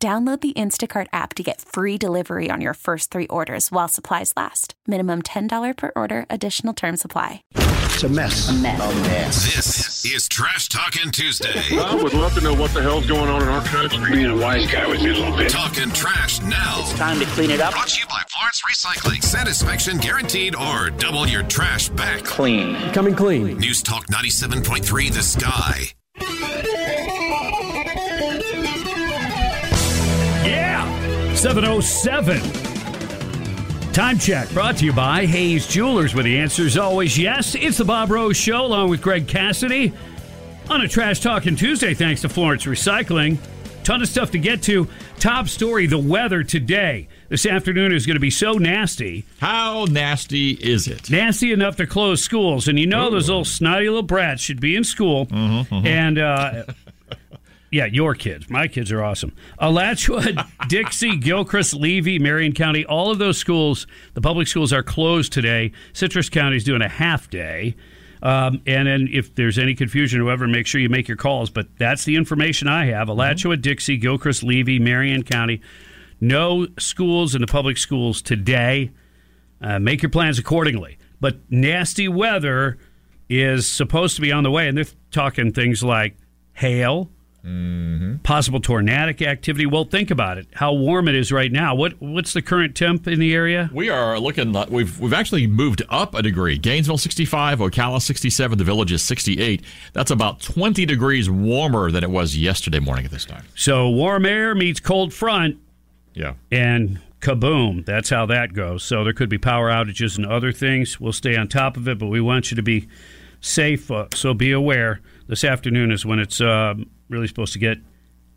Download the Instacart app to get free delivery on your first three orders while supplies last. Minimum $10 per order, additional term supply. It's a mess. A mess. A mess. This is Trash Talking Tuesday. I would love to know what the hell's going on in our country. Being a wise guy with me a little bit. Talking trash now. It's time to clean it up. Brought to you by Florence Recycling. Satisfaction guaranteed or double your trash back. Clean. Coming clean. News Talk 97.3 The Sky. 707. Time check brought to you by Hayes Jewelers, where the answer is always yes. It's the Bob Rose Show, along with Greg Cassidy on a Trash Talking Tuesday, thanks to Florence Recycling. Ton of stuff to get to. Top story the weather today. This afternoon is going to be so nasty. How nasty is it? Nasty enough to close schools. And you know, those little snotty little brats should be in school. And, uh, yeah, your kids. My kids are awesome. Alachua, Dixie, Gilchrist, Levy, Marion County, all of those schools, the public schools are closed today. Citrus County is doing a half day. Um, and then if there's any confusion whoever, make sure you make your calls. But that's the information I have. Alachua, Dixie, Gilchrist, Levy, Marion County. No schools in the public schools today. Uh, make your plans accordingly. But nasty weather is supposed to be on the way, and they're talking things like hail, possible tornadic activity. Well, think about it. How warm it is right now. What what's the current temp in the area? We are looking. We've we've actually moved up a degree. Gainesville 65, Ocala 67, the Villages 68. That's about 20 degrees warmer than it was yesterday morning at this time. So warm air meets cold front, Yeah. and kaboom. That's how that goes. So there could be power outages and other things. We'll stay on top of it, but we want you to be safe. Uh, so be aware. This afternoon is when it's uh, really supposed to get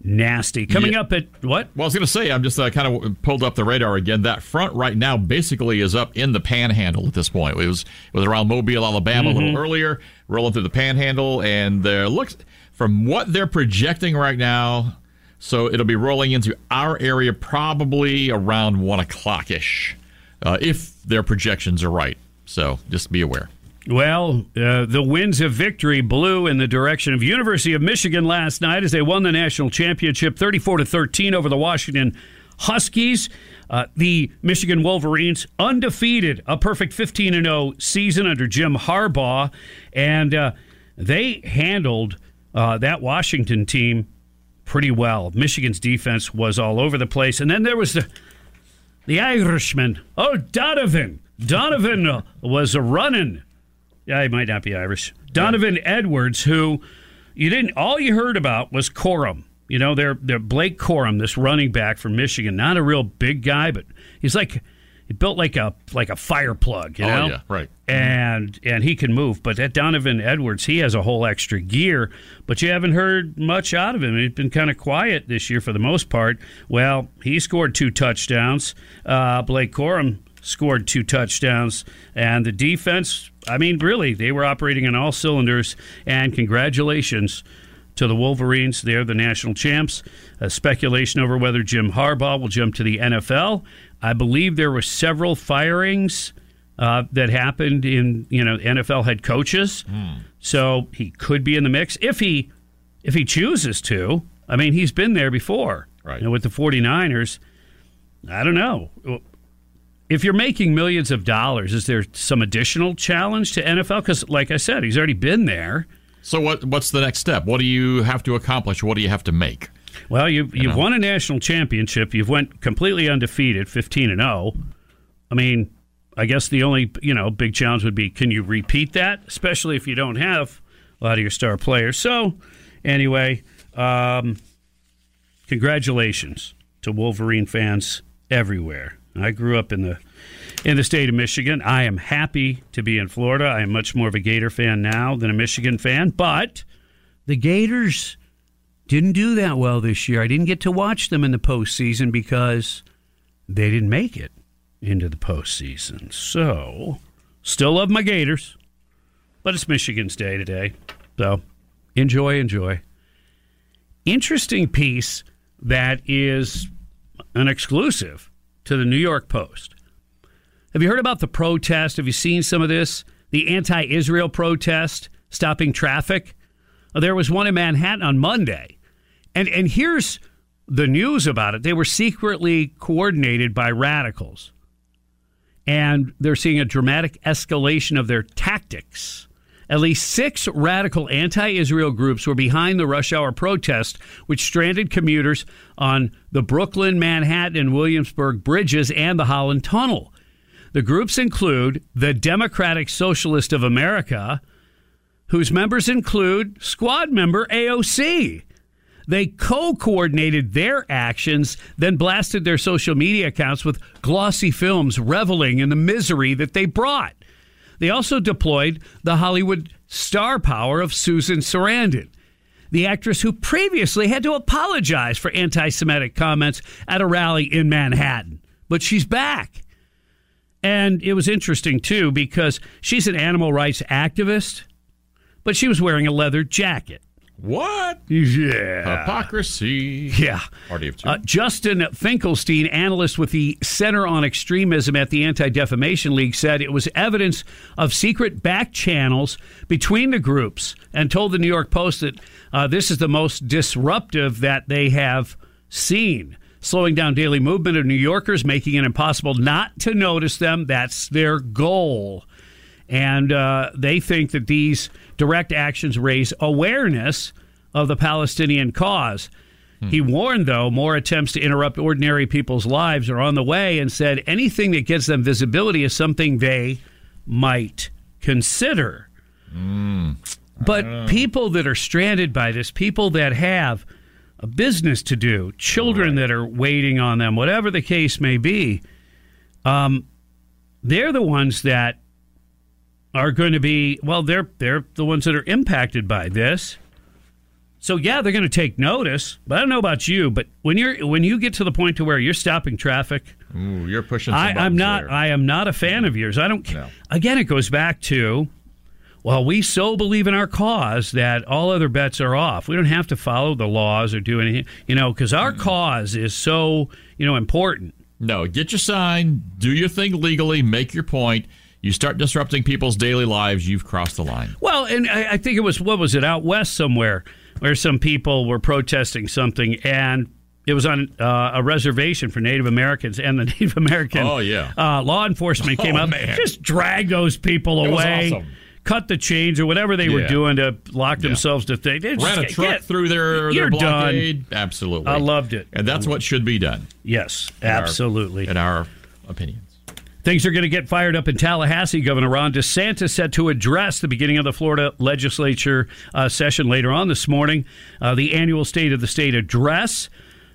nasty. Coming Yeah. up at what? Well, I was going to say, I'm just uh, kind of pulled up the radar again. That front right now basically is up in the panhandle at this point. It was it was around Mobile, Alabama a little earlier, rolling through the panhandle, and there looks from what they're projecting right now. So it'll be rolling into our area probably around one o'clock ish, uh, if their projections are right. So just be aware. Well, uh, the winds of victory blew in the direction of University of Michigan last night as they won the national championship 34 to 13 over the Washington Huskies. Uh, the Michigan Wolverines undefeated, a perfect 15 and 0 season under Jim Harbaugh, and uh, they handled uh, that Washington team pretty well. Michigan's defense was all over the place, and then there was the the Irishman. Oh, Donovan. Donovan uh, was running. Yeah, he might not be Irish. Donovan Edwards, who you didn't all you heard about was Corum. You know, they're they're Blake Corum, this running back from Michigan. Not a real big guy, but he's like he built like a like a fire plug, you Oh, know? yeah, right. And and he can move. But that Donovan Edwards, he has a whole extra gear, but you haven't heard much out of him. He's been kind of quiet this year for the most part. Well, he scored two touchdowns. Uh, Blake Corum scored two touchdowns, and the defense. I mean, really, they were operating on all cylinders. And congratulations to the Wolverines. They're the national champs. Uh, speculation over whether Jim Harbaugh will jump to the NFL. I believe there were several firings uh, that happened in you know NFL head coaches. So he could be in the mix if he if he chooses to. I mean, he's been there before. Right. You know, with the 49ers. I don't know. If you're making millions of dollars, is there some additional challenge to NFL? Because, like I said, he's already been there. So what what's the next step? What do you have to accomplish? What do you have to make? Well, you've you've won a national championship. You've went completely undefeated, fifteen and zero. I mean, I guess the only you know big challenge would be can you repeat that, especially if you don't have a lot of your star players. So, anyway, um, congratulations to Wolverine fans everywhere. I grew up in the in the state of Michigan. I am happy to be in Florida. I am much more of a Gator fan now than a Michigan fan, but the Gators didn't do that well this year. I didn't get to watch them in the postseason because they didn't make it into the postseason. So, still love my Gators, but it's Michigan's day today. So, enjoy, enjoy. Interesting piece that is an exclusive to the New York Post. Have you heard about the protest? Have you seen some of this? The anti Israel protest stopping traffic? Uh, there was one in Manhattan on Monday. And, and here's the news about it they were secretly coordinated by radicals. And they're seeing a dramatic escalation of their tactics. At least six radical anti Israel groups were behind the rush hour protest, which stranded commuters on the Brooklyn, Manhattan, and Williamsburg bridges and the Holland Tunnel. The groups include the Democratic Socialist of America, whose members include squad member AOC. They co coordinated their actions, then blasted their social media accounts with glossy films reveling in the misery that they brought. They also deployed the Hollywood star power of Susan Sarandon, the actress who previously had to apologize for anti Semitic comments at a rally in Manhattan. But she's back. And it was interesting, too, because she's an animal rights activist, but she was wearing a leather jacket. What? Yeah. Hypocrisy. Yeah. Party of two. Uh, Justin Finkelstein, analyst with the Center on Extremism at the Anti Defamation League, said it was evidence of secret back channels between the groups and told the New York Post that uh, this is the most disruptive that they have seen. Slowing down daily movement of New Yorkers, making it impossible not to notice them. That's their goal. And uh, they think that these direct actions raise awareness of the Palestinian cause. He warned, though, more attempts to interrupt ordinary people's lives are on the way and said anything that gives them visibility is something they might consider. but people that are stranded by this, people that have a business to do, children that are waiting on them, whatever the case may be, um, they're the ones that are going to be well they're they're the ones that are impacted by this so yeah they're going to take notice but i don't know about you but when you're when you get to the point to where you're stopping traffic Ooh, you're pushing. Some I, i'm not there. i am not a fan of yours i don't No. again it goes back to well we so believe in our cause that all other bets are off we don't have to follow the laws or do anything you know because our cause is so you know important No, get your sign, do your thing legally, make your point. You start disrupting people's daily lives, you've crossed the line. Well, and I, I think it was what was it out west somewhere where some people were protesting something, and it was on uh, a reservation for Native Americans, and the Native American Oh, yeah. uh, law enforcement came Oh, up, man. just dragged those people It away. awesome. Cut the chains or whatever they were doing to lock themselves to things. They just Ran a truck get- through their, their done. Absolutely. I loved it. And that's what should be done. Yes, in our- absolutely. In our opinions. Things are going to get fired up in Tallahassee. Governor Ron DeSantis set to address the beginning of the Florida legislature uh, session later on this morning. Uh, the annual State of the State address.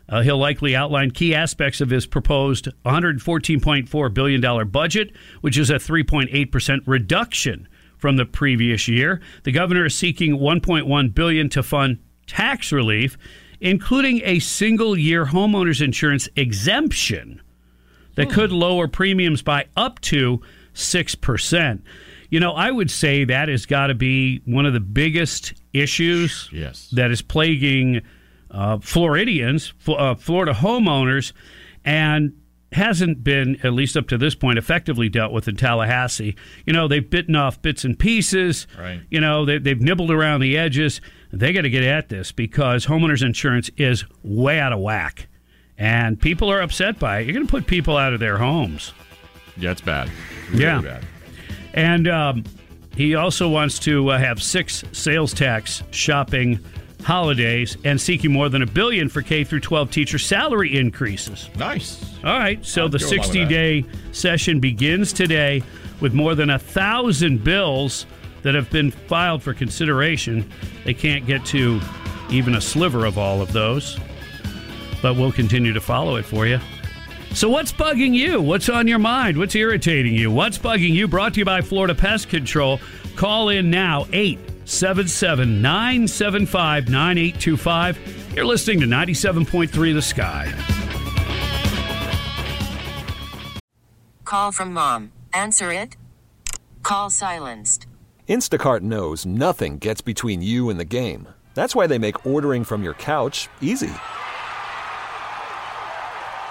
Uh, he'll likely outline key aspects of his proposed $114.4 billion budget, which is a 3.8% reduction from the previous year. The governor is seeking 1.1 billion to fund tax relief, including a single year homeowners insurance exemption that could lower premiums by up to 6%. You know, I would say that has got to be one of the biggest issues Yes. that is plaguing uh, Floridians, uh, Florida homeowners, and hasn't been, at least up to this point, effectively dealt with in Tallahassee. You know, they've bitten off bits and pieces. Right. You know, they, they've nibbled around the edges. They got to get at this because homeowners insurance is way out of whack. And people are upset by it. You're going to put people out of their homes. Yeah, it's bad. Really Yeah. bad. And um, he also wants to uh, have six sales tax shopping holidays and seeking more than a billion for K through 12 teacher salary increases. Nice. All right, so I'd the go along with 60 day session begins today with more than a thousand bills that have been filed for consideration. They can't get to even a sliver of all of those, but we'll continue to follow it for you. So, what's bugging you? What's on your mind? What's irritating you? What's bugging you? Brought to you by Florida Pest Control. Call in now, 8 877 975 9825. You're listening to 97.3 The Sky. Call from mom. Answer it. Call silenced. Instacart knows nothing gets between you and the game. That's why they make ordering from your couch easy.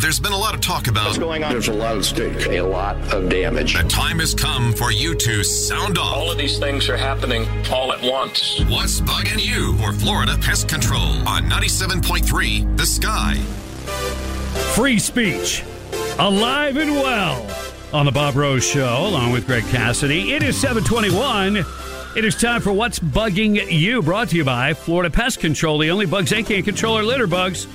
There's been a lot of talk about What's going on? There's a lot at stake, a lot of damage. the time has come for you to sound off. All of these things are happening all at once. What's bugging you for Florida Pest Control on 97.3 The Sky? Free speech, alive and well on the Bob Rose Show, along with Greg Cassidy. It is 721. It is time for What's Bugging You, brought to you by Florida Pest Control. The only bugs they can't control are litter bugs.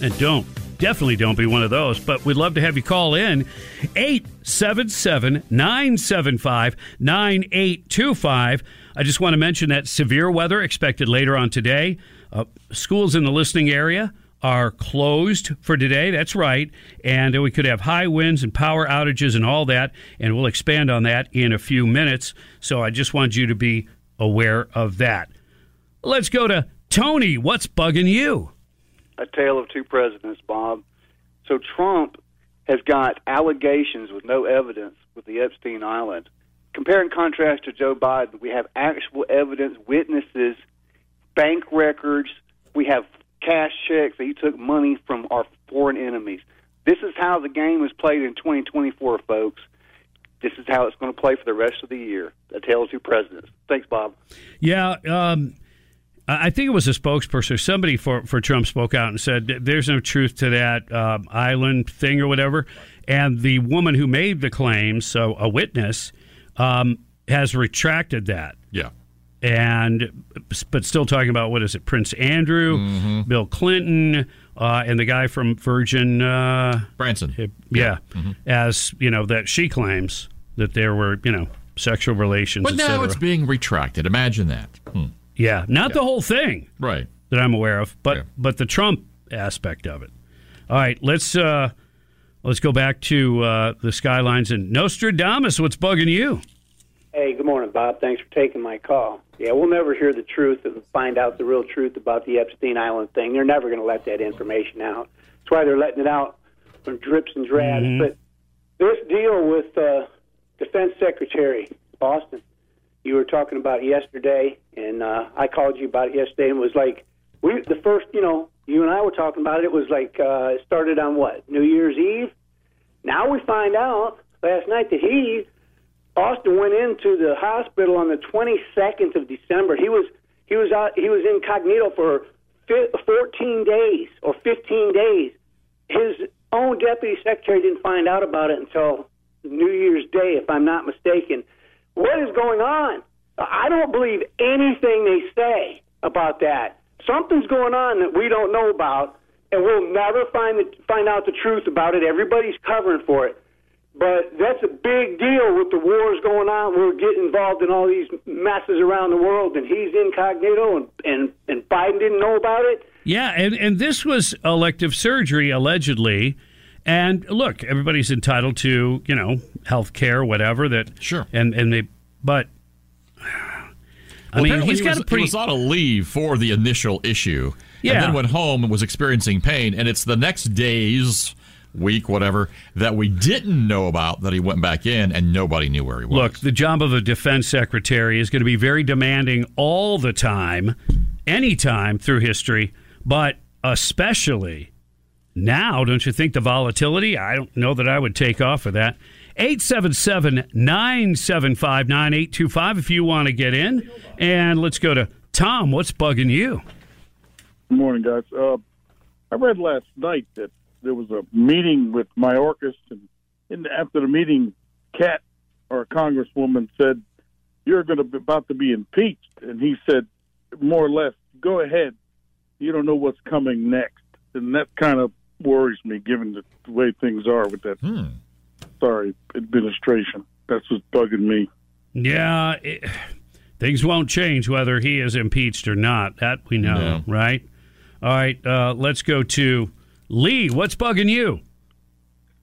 And don't, definitely don't be one of those. But we'd love to have you call in 877 975 9825. I just want to mention that severe weather expected later on today. Uh, schools in the listening area are closed for today. That's right. And we could have high winds and power outages and all that. And we'll expand on that in a few minutes. So I just want you to be aware of that. Let's go to Tony. What's bugging you? A tale of two presidents, Bob. So Trump has got allegations with no evidence with the Epstein Island. Compare and contrast to Joe Biden, we have actual evidence, witnesses, bank records. We have cash checks that he took money from our foreign enemies. This is how the game is played in 2024, folks. This is how it's going to play for the rest of the year. A tale of two presidents. Thanks, Bob. Yeah, um, I think it was a spokesperson somebody for, for Trump spoke out and said there's no truth to that um, island thing or whatever. And the woman who made the claims, so a witness, um, has retracted that. Yeah. And but still talking about what is it, Prince Andrew, Bill Clinton, uh, and the guy from Virgin. Uh, Branson. yeah, as you know that she claims that there were you know sexual relations. But now it's being retracted. Imagine that. Hmm. Yeah, not the whole thing Right. that I'm aware of, but Yeah. but the Trump aspect of it. All right, let's uh let's go back to uh the skylines and Nostradamus. What's bugging you? Hey, good morning, Bob. Thanks for taking my call. Yeah, we'll never hear the truth and find out the real truth about the Epstein Island thing. They're never going to let that information out. That's why they're letting it out from drips and drabs. But this deal with uh, Defense Secretary Austin, you were talking about yesterday, and uh, I called you about it yesterday, and was like we the first, you know, you and I were talking about it. It was like uh, it started on what New Year's Eve. Now we find out last night that he Austin went into the hospital on the 22nd of December. He was he was out he was incognito for 14 days or 15 days. His own deputy secretary didn't find out about it until New Year's Day, if I'm not mistaken. What is going on? I don't believe anything they say about that. Something's going on that we don't know about, and we'll never find the, find out the truth about it. Everybody's covering for it. But that's a big deal with the wars going on. We're getting involved in all these messes around the world, and he's incognito, and, and, and Biden didn't know about it. Yeah, and, and this was elective surgery, allegedly. And look, everybody's entitled to, you know, health care, whatever that Sure. and and they but I Well, mean he's he got was, a pretty he was on a leave for the initial issue. Yeah. And then went home and was experiencing pain. And it's the next days, week, whatever, that we didn't know about that he went back in and nobody knew where he was. Look, the job of a defense secretary is going to be very demanding all the time, anytime through history, but especially now. Don't you think the volatility? I don't know that I would take off of that. 877 975 9825 if you want to get in. And let's go to Tom. What's bugging you? Good morning, guys. Uh, I read last night that there was a meeting with Mayorkas, and in, after the meeting, Kat or congresswoman said, "You're going to be about to be impeached," and he said, more or less, "Go ahead. You don't know what's coming next," and that kind of worries me, given the way things are with that Hmm. sorry administration. That's what's bugging me. Yeah, it, things won't change whether he is impeached or not. That we know, No. right? All right, uh, let's go to Lee. What's bugging you?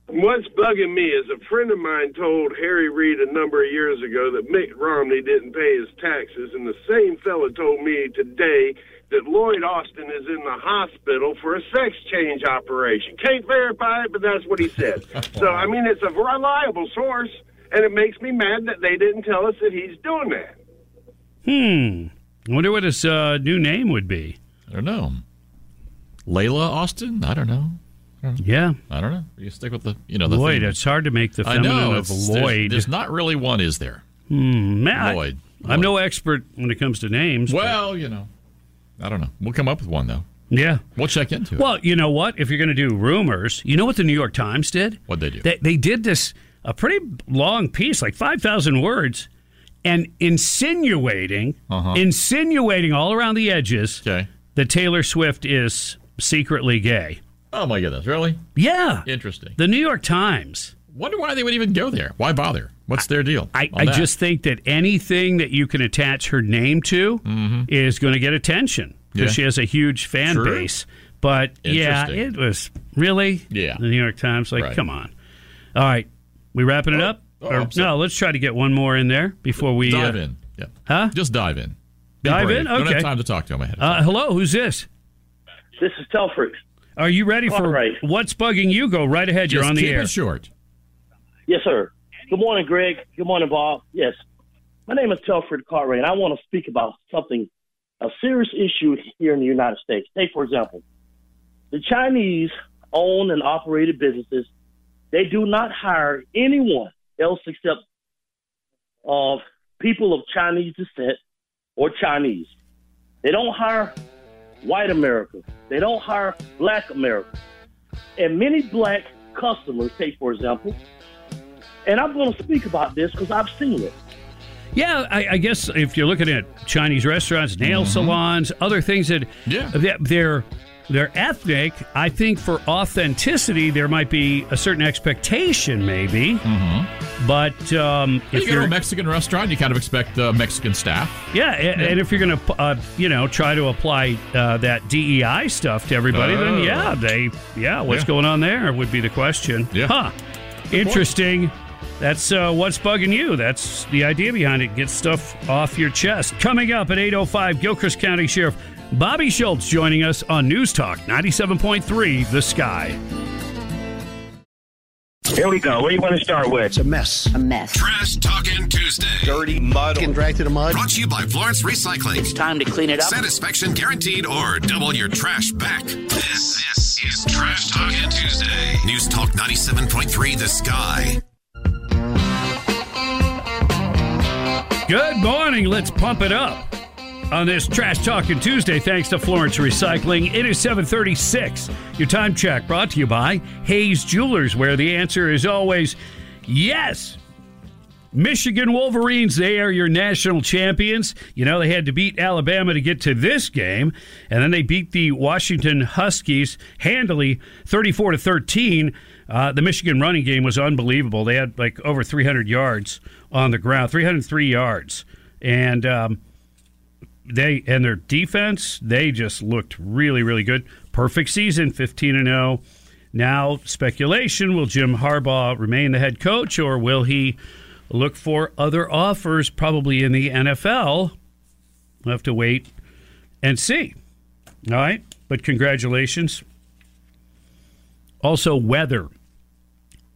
What's bugging me is a friend of mine told Harry Reid a number of years ago that Mitt Romney didn't pay his taxes, and the same fella told me today that Lloyd Austin is in the hospital for a sex change operation. Can't verify it, but that's what he said. so, I mean, it's a reliable source, and it makes me mad that they didn't tell us that he's doing that. Hmm. I wonder what his uh, new name would be. I don't know. Layla Austin? I don't know. Yeah. I don't know. You stick with the, you know, the Lloyd. theme. It's hard to make the I feminine know. of it's- there's- Lloyd. There's, not really one, is there? Hmm, man, I- Lloyd. I'm no expert when it comes to names. but- Well, you know, I don't know. We'll come up with one though. yeah. We'll check into it. Well, you know what? If you're going to do rumors, you know what the New York Times did? What'd they do? They, they did this a pretty long piece, like five thousand words, and insinuating, Uh-huh. insinuating all around the edges Okay. that Taylor Swift is secretly gay. Oh my goodness, really? Yeah, Interesting. the New York Times. Wonder why they would even go there. Why bother? What's their deal? I, I just think that anything that you can attach her name to is going to get attention because Mm-hmm. Yeah. she has a huge fan True. base. But yeah, it was really Yeah. the New York Times. Like, Right. come on. All right, we wrapping it up? oh, Or- no, let's try to get one more in there before we dive uh, in. Yeah. Huh? Just dive in. Be Dive brave. in? Don't Okay. have time to talk to him ahead. Of Uh, hello, who's this? This is Telford. Are you ready for All right. what's bugging you? Go right ahead. You're on the keep air. it short. Yes, sir. Good morning, Greg. Good morning, Bob. Yes. My name is Telford Cartwright, and I want to speak about something, a serious issue here in the United States. Take, for example, the Chinese own and operated businesses. They do not hire anyone else except uh, people of Chinese descent or Chinese. They don't hire white America. They don't hire black America. And many black customers, take for example, and I'm going to speak about this because I've seen it. Yeah, I, I guess if you're looking at Chinese restaurants, nail salons, other things that Yeah. that they're they're ethnic. I think for authenticity, there might be a certain expectation, maybe. Mm-hmm. But um, you if go to you're a Mexican restaurant, you kind of expect uh, Mexican staff. yeah, and, and if you're going to uh, you know try to apply uh, that DEI stuff to everybody, Oh. then yeah, they yeah, what's Yeah. going on there would be the question. Yeah. Huh. Interesting. That's uh, what's bugging you. That's the idea behind it. Get stuff off your chest. Coming up at 8.05, Gilchrist County Sheriff Bobby Schultz joining us on News Talk 97.3 The Sky. Here we go. What do you want to start with? It's a mess. A mess. Trash Talking Tuesday. Dirty mud. Getting dragged through the mud. Brought to you by Florence Recycling. It's time to clean it up. Satisfaction guaranteed or double your trash back. This, this is Trash Talking Tuesday. News Talk 97.3 The Sky. Good morning. Let's pump it up on this Trash Talking Tuesday. Thanks to Florence Recycling. It is 736. Your time check brought to you by Hayes Jewelers, where the answer is always yes. Michigan Wolverines, they are your national champions. You know, they had to beat Alabama to get to this game, and then they beat the Washington Huskies handily 34 to 13. Uh, the Michigan running game was unbelievable. They had like over 300 yards on the ground, 303 yards. And um, they and their defense, they just looked really, really good. Perfect season, 15 and 0. Now, speculation will Jim Harbaugh remain the head coach or will he look for other offers, probably in the NFL? We'll have to wait and see. All right. But congratulations. Also, weather.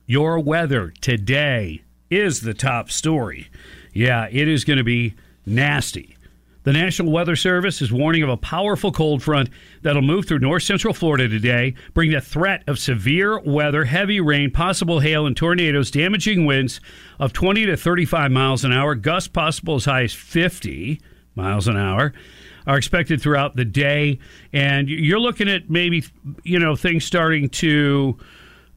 Your weather today is the top story. Yeah, it is going to be nasty. The National Weather Service is warning of a powerful cold front that'll move through north central Florida today, bring the threat of severe weather, heavy rain, possible hail, and tornadoes, damaging winds of 20 to 35 miles an hour, gusts possible as high as 50 miles an hour are expected throughout the day. And you're looking at maybe, you know, things starting to,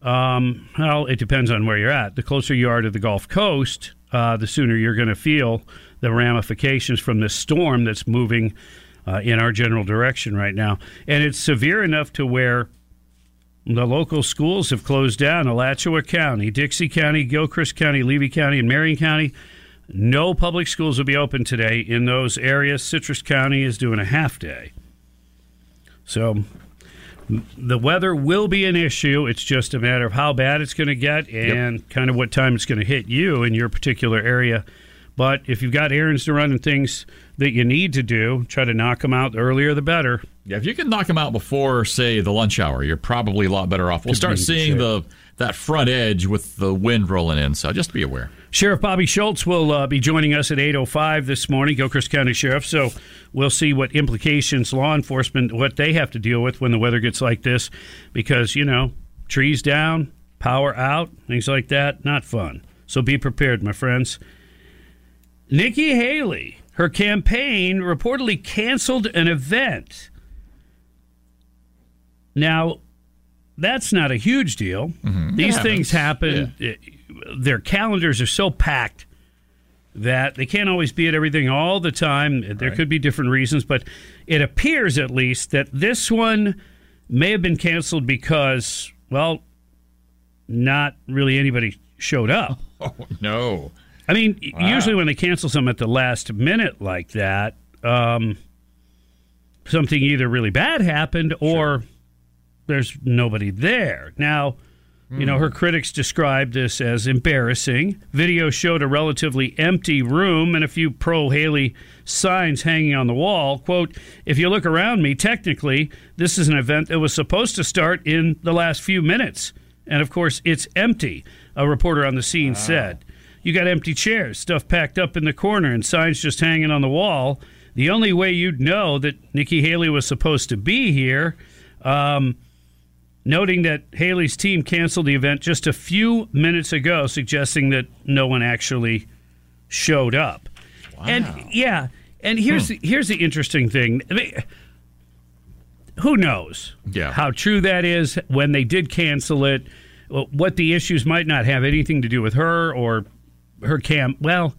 um, well, it depends on where you're at. The closer you are to the Gulf Coast, uh, the sooner you're going to feel the ramifications from this storm that's moving uh, in our general direction right now. And it's severe enough to where the local schools have closed down. Alachua County, Dixie County, Gilchrist County, Levy County, and Marion County. No public schools will be open today in those areas. Citrus County is doing a half day. So the weather will be an issue. It's just a matter of how bad it's going to get and yep. kind of what time it's going to hit you in your particular area. But if you've got errands to run and things that you need to do, try to knock them out the earlier the better. Yeah, if you can knock them out before, say, the lunch hour, you're probably a lot better off. We'll start seeing the that front edge with the wind rolling in, so just be aware. Sheriff Bobby Schultz will uh, be joining us at 8.05 this morning, Gilchrist County Sheriff. So we'll see what implications law enforcement, what they have to deal with when the weather gets like this. Because, you know, trees down, power out, things like that, not fun. So be prepared, my friends. Nikki Haley, her campaign reportedly canceled an event. Now, that's not a huge deal. Mm-hmm. These things happen. Yeah their calendars are so packed that they can't always be at everything all the time. There right. could be different reasons, but it appears at least that this one may have been canceled because, well, not really anybody showed up. Oh, no. I mean, wow. usually when they cancel something at the last minute like that, um, something either really bad happened or sure. there's nobody there. Now, you know, her critics described this as embarrassing. Video showed a relatively empty room and a few pro Haley signs hanging on the wall. Quote, if you look around me, technically, this is an event that was supposed to start in the last few minutes. And of course, it's empty, a reporter on the scene wow. said. You got empty chairs, stuff packed up in the corner, and signs just hanging on the wall. The only way you'd know that Nikki Haley was supposed to be here. Um, noting that Haley's team canceled the event just a few minutes ago, suggesting that no one actually showed up. Wow. And yeah, and here's hmm. the, here's the interesting thing. I mean, who knows yeah. how true that is when they did cancel it? What the issues might not have anything to do with her or her camp. Well,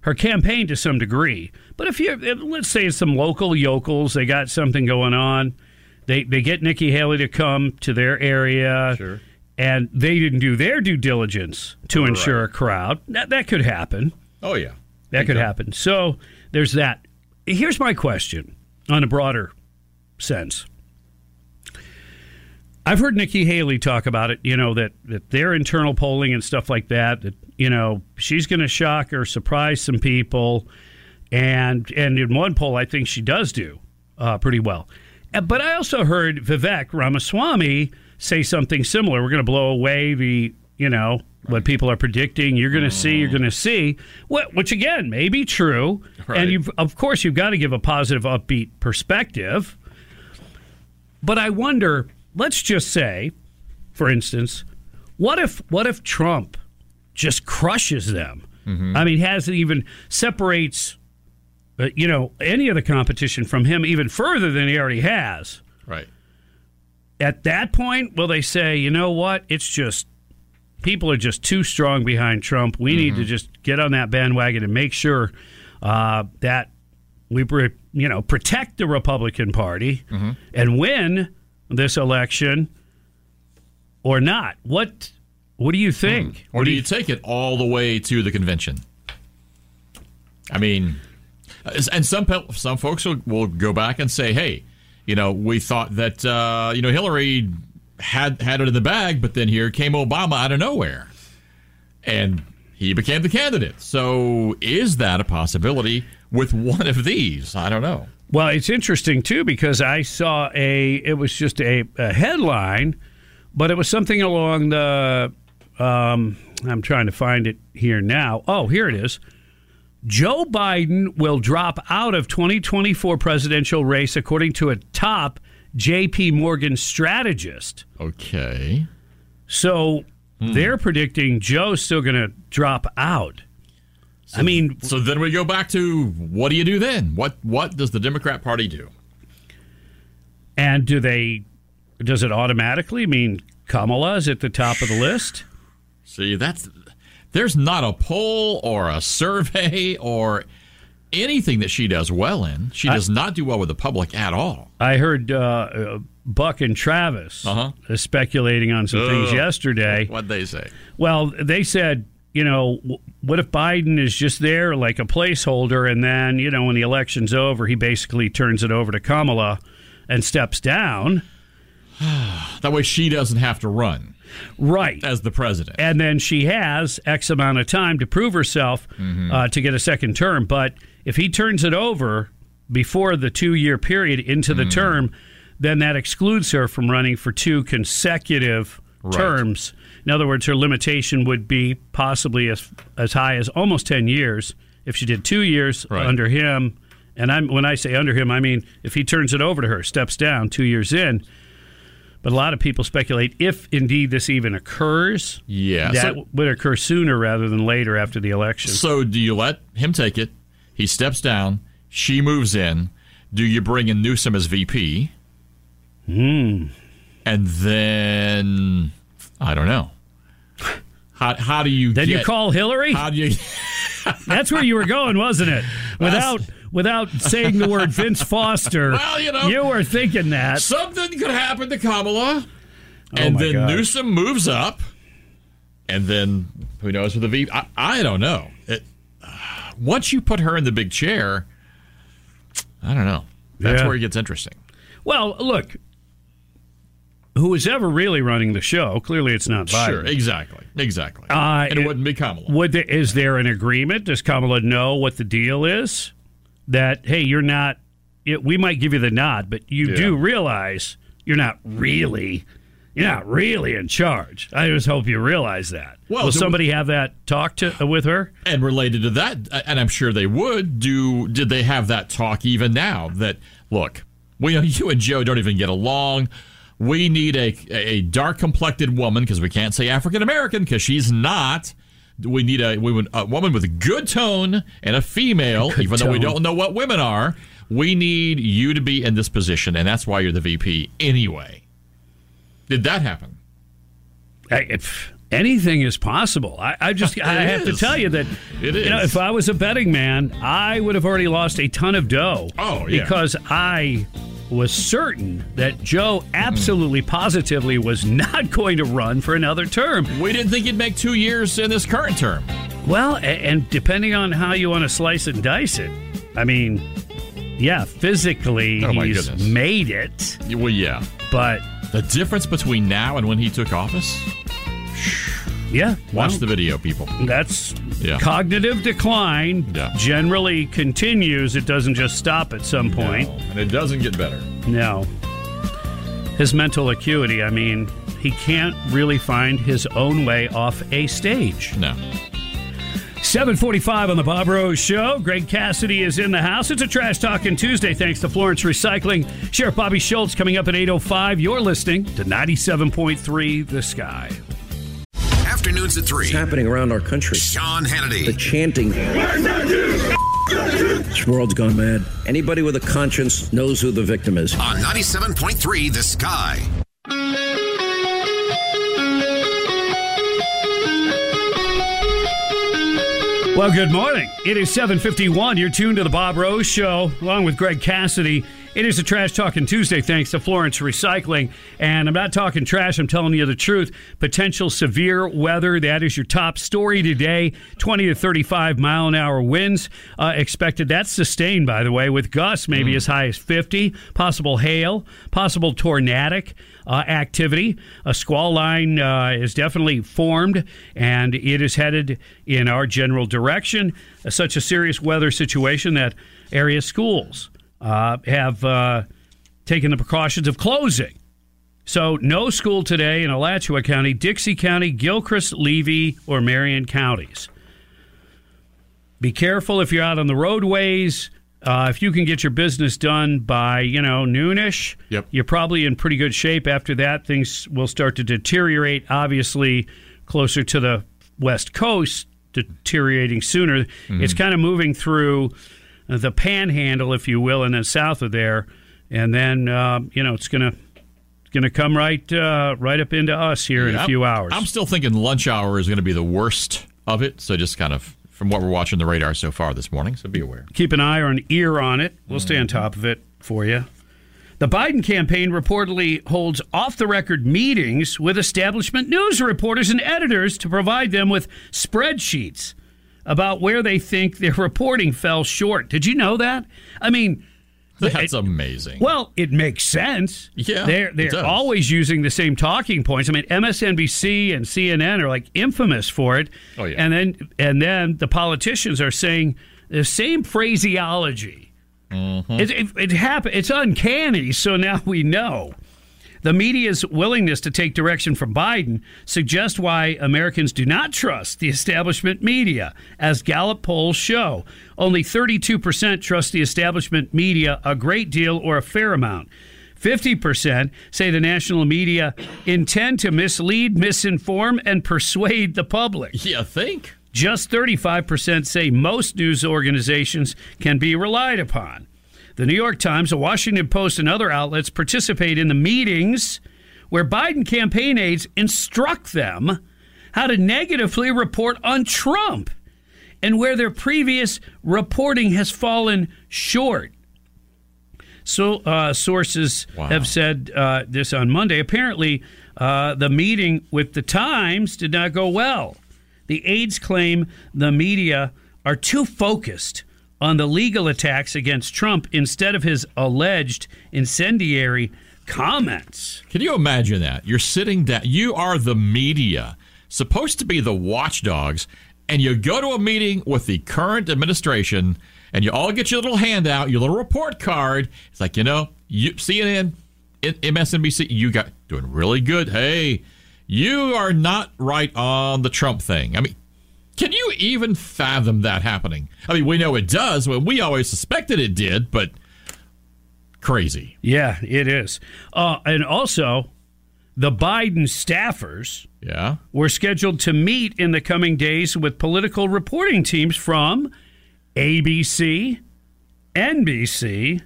her campaign to some degree. But if you let's say some local yokels, they got something going on they they get Nikki Haley to come to their area. Sure. And they didn't do their due diligence to right. ensure a crowd. That that could happen. Oh yeah. That could happen. So there's that. Here's my question on a broader sense. I've heard Nikki Haley talk about it, you know, that, that their internal polling and stuff like that, that, you know, she's going to shock or surprise some people. And, and in one poll, I think she does do uh, pretty well. Uh, but I also heard Vivek Ramaswamy say something similar. We're going to blow away the, you know, what people are predicting. You're going to see, you're going to see, which again may be true. Right. And you've, of course, you've got to give a positive, upbeat perspective. But I wonder, let's just say, for instance, what if what if Trump just crushes them? Mm-hmm. I mean, hasn't even separates uh, you know, any of the competition from him even further than he already has. Right. At that point, will they say, you know what? It's just people are just too strong behind Trump. We mm-hmm. need to mm-hmm. just get on that bandwagon and make sure uh, that we, you know, protect the Republican Party mm-hmm. and win this election or not. What What do you think? Hmm. Or do you, you take it all the way to the convention? I mean, and some some folks will, will go back and say, "Hey, you know, we thought that uh, you know Hillary had had it in the bag, but then here came Obama out of nowhere, and he became the candidate. So, is that a possibility with one of these? I don't know. Well, it's interesting too because I saw a it was just a, a headline, but it was something along the. Um, I'm trying to find it here now. Oh, here it is. Joe Biden will drop out of 2024 presidential race, according to a top J.P. Morgan strategist. Okay. So hmm. they're predicting Joe's still going to drop out. So, I mean, so then we go back to what do you do then? What what does the Democrat Party do? And do they? Does it automatically mean Kamala is at the top of the list? See, that's there's not a poll or a survey or anything that she does well in. She does I, not do well with the public at all. I heard uh, Buck and Travis Uh-huh. uh, speculating on some things yesterday. What'd they say? Well, they said, you know, what if Biden is just there like a placeholder, and then, you know, when the election's over, he basically turns it over to Kamala and steps down? That way she doesn't have to run Right. as the president. And then she has X amount of time to prove herself Mm-hmm. uh, to get a second term. But if he turns it over before the two year period into the term, then that excludes her from running for two consecutive Right. terms. In other words, her limitation would be possibly as as high as almost ten years if she did two years Right. under him. And I'm when I say under him, I mean if he turns it over to her, steps down two years in. But a lot of people speculate if indeed this even occurs, Yeah, that so- would occur sooner rather than later after the election. So do you let him take it? He steps down. She moves in. Do you bring in Newsom as VP? Hmm. And then I don't know. How, how do you Then you call Hillary? How do you? That's where you were going, wasn't it? Without without saying the word Vince Foster, Well, you know. you were thinking that. Something could happen to Kamala, and Oh my then gosh. Newsom moves up, and then who knows with the VP? I, I don't know. It, once you put her in the big chair, I don't know. That's Yeah. where it gets interesting. Well, look, who is ever really running the show? Clearly, it's not Biden. Sure, exactly, exactly. Uh, and it, wouldn't be Kamala. Would there, is there an agreement? Does Kamala know what the deal is? That hey, you're not. It, we might give you the nod, but you Yeah. do realize you're not really. You're not really in charge. I just hope you realize that. Well, Will somebody have that talk to uh, with her? And related to that, and I'm sure they would. Do did they have that talk even now? That look, we know you and Joe don't even get along. We need a a dark complected woman because we can't say African American because she's not. We need a we would- a woman with a good tone and a female, Good even though we don't know what women are. We need you to be in this position, and that's why you're the VP anyway. Did that happen? I- If anything is possible, I, I just I have to tell you that It you know if I was a betting man, I would have already lost a ton of dough. Oh, yeah. because I was certain that Joe absolutely positively was not going to run for another term. We didn't think he'd make two years in this current term. Well, a- and depending on how you want to slice and dice it, I mean, yeah, physically Oh, my he's goodness. made it, Well, yeah. but The difference between now and when he took office? Yeah, Watch well, the video, people. That's Yeah. cognitive decline Yeah. generally continues. It doesn't just stop at some point. No, and it doesn't get better. No. His mental acuity, I mean, he can't really find his own way off a stage. No. 745 on the Bob Rose Show. Greg Cassidy is in the house. It's a Trash Talking Tuesday thanks to Florence Recycling. Sheriff Bobby Schultz coming up at 805. You're listening to 97.3 The Sky. Afternoons at 3. It's happening around our country. Sean Hannity. The chanting. This world's gone mad. Anybody with a conscience knows who the victim is. On 97.3 The Sky. Well, good morning. It is 751. You're tuned to the Bob Rose Show, along with Greg Cassidy. It is a Trash Talking Tuesday, thanks to Florence Recycling. And I'm not talking trash, I'm telling you the truth. Potential severe weather, that is your top story today. 20 to 35 mile an hour winds uh, expected. That's sustained, by the way, with gusts maybe as high as 50. Possible hail, possible tornadic uh, activity. A squall line uh, is definitely formed, and it is headed in our general direction. Uh, such a serious weather situation that area schools uh, have uh, taken the precautions of closing. So, no school today in Alachua County, Dixie County, Gilchrist, Levy, or Marion counties. Be careful if you're out on the roadways. Uh, if you can get your business done by, you know, noonish, Yep. you're probably in pretty good shape. After that, things will start to deteriorate. Obviously, closer to the west coast, deteriorating sooner. It's kind of moving through the panhandle, if you will, and then south of there, and then um, you know it's gonna it's gonna come right uh, right up into us here in a few hours. I'm still thinking lunch hour is going to be the worst of it. So just kind of from what we're watching the radar so far this morning. So be aware. keep an eye or an ear on it. We'll stay on top of it for you. The Biden campaign reportedly holds off the record meetings with establishment news reporters and editors to provide them with spreadsheets about where they think their reporting fell short. Did you know that? I mean, That's amazing. well, it makes sense. Yeah, they're they're always using the same talking points. I mean, MSNBC and CNN are like infamous for it. Oh, yeah. and then and then the politicians are saying the same phraseology. Mm-hmm. It it, it happen, It's uncanny. So now we know. The media's willingness to take direction from Biden suggests why Americans do not trust the establishment media, as Gallup polls show. Only 32% trust the establishment media a great deal or a fair amount. 50% say the national media intend to mislead, misinform, and persuade the public. You think? Just 35% say most news organizations can be relied upon. The New York Times, the Washington Post, and other outlets participate in the meetings where Biden campaign aides instruct them how to negatively report on Trump and where their previous reporting has fallen short. So, uh, sources have said uh, this on Monday. Apparently, uh, the meeting with the Times did not go well. The aides claim the media are too focused on the legal attacks against Trump instead of his alleged incendiary comments. Can you imagine that? You're sitting down, you are the media, supposed to be the watchdogs, and you go to a meeting with the current administration and you all get your little handout, your little report card. It's like, you know, you CNN, MSNBC, you got doing really good. Hey, you are not right on the Trump thing. I mean, can you even fathom that happening? I mean, we know it does. Well, we always suspected it did, but crazy. Yeah, it is. Uh, and also, the Biden staffers Yeah. were scheduled to meet in the coming days with political reporting teams from ABC, NBC,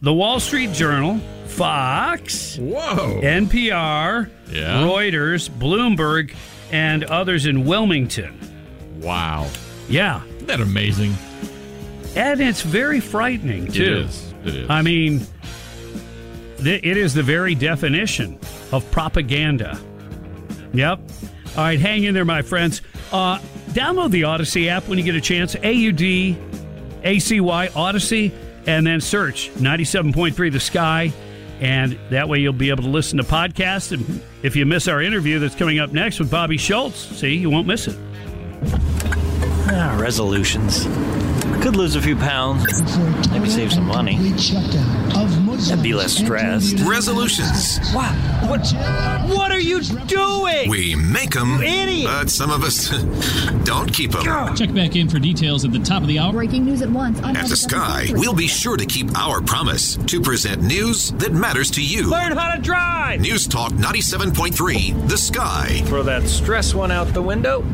The Wall Street Journal, Fox, Whoa. NPR, Yeah. Reuters, Bloomberg, and others in Wilmington. Wow. Yeah. Isn't that amazing? And it's very frightening, too. It is. It is. I mean, th- it is the very definition of propaganda. Yep. All right, hang in there, my friends. Uh, download the Audacy app when you get a chance. A U D A C Y Audacy, and then search 97.3 The Sky. And that way you'll be able to listen to podcasts. And if you miss our interview that's coming up next with Bobby Schultz, see, you won't miss it. Ah, resolutions. Could lose a few pounds. Maybe save some money. That'd be less stressed. Resolutions. What? What? What are you doing? We make them, idiot. but some of us don't keep them. Check back in for details at the top of the hour. Breaking news at once. At the Sky, we'll be sure to keep our promise to present news that matters to you. Learn how to drive. News Talk 97.3, The Sky. Throw that stress one out the window.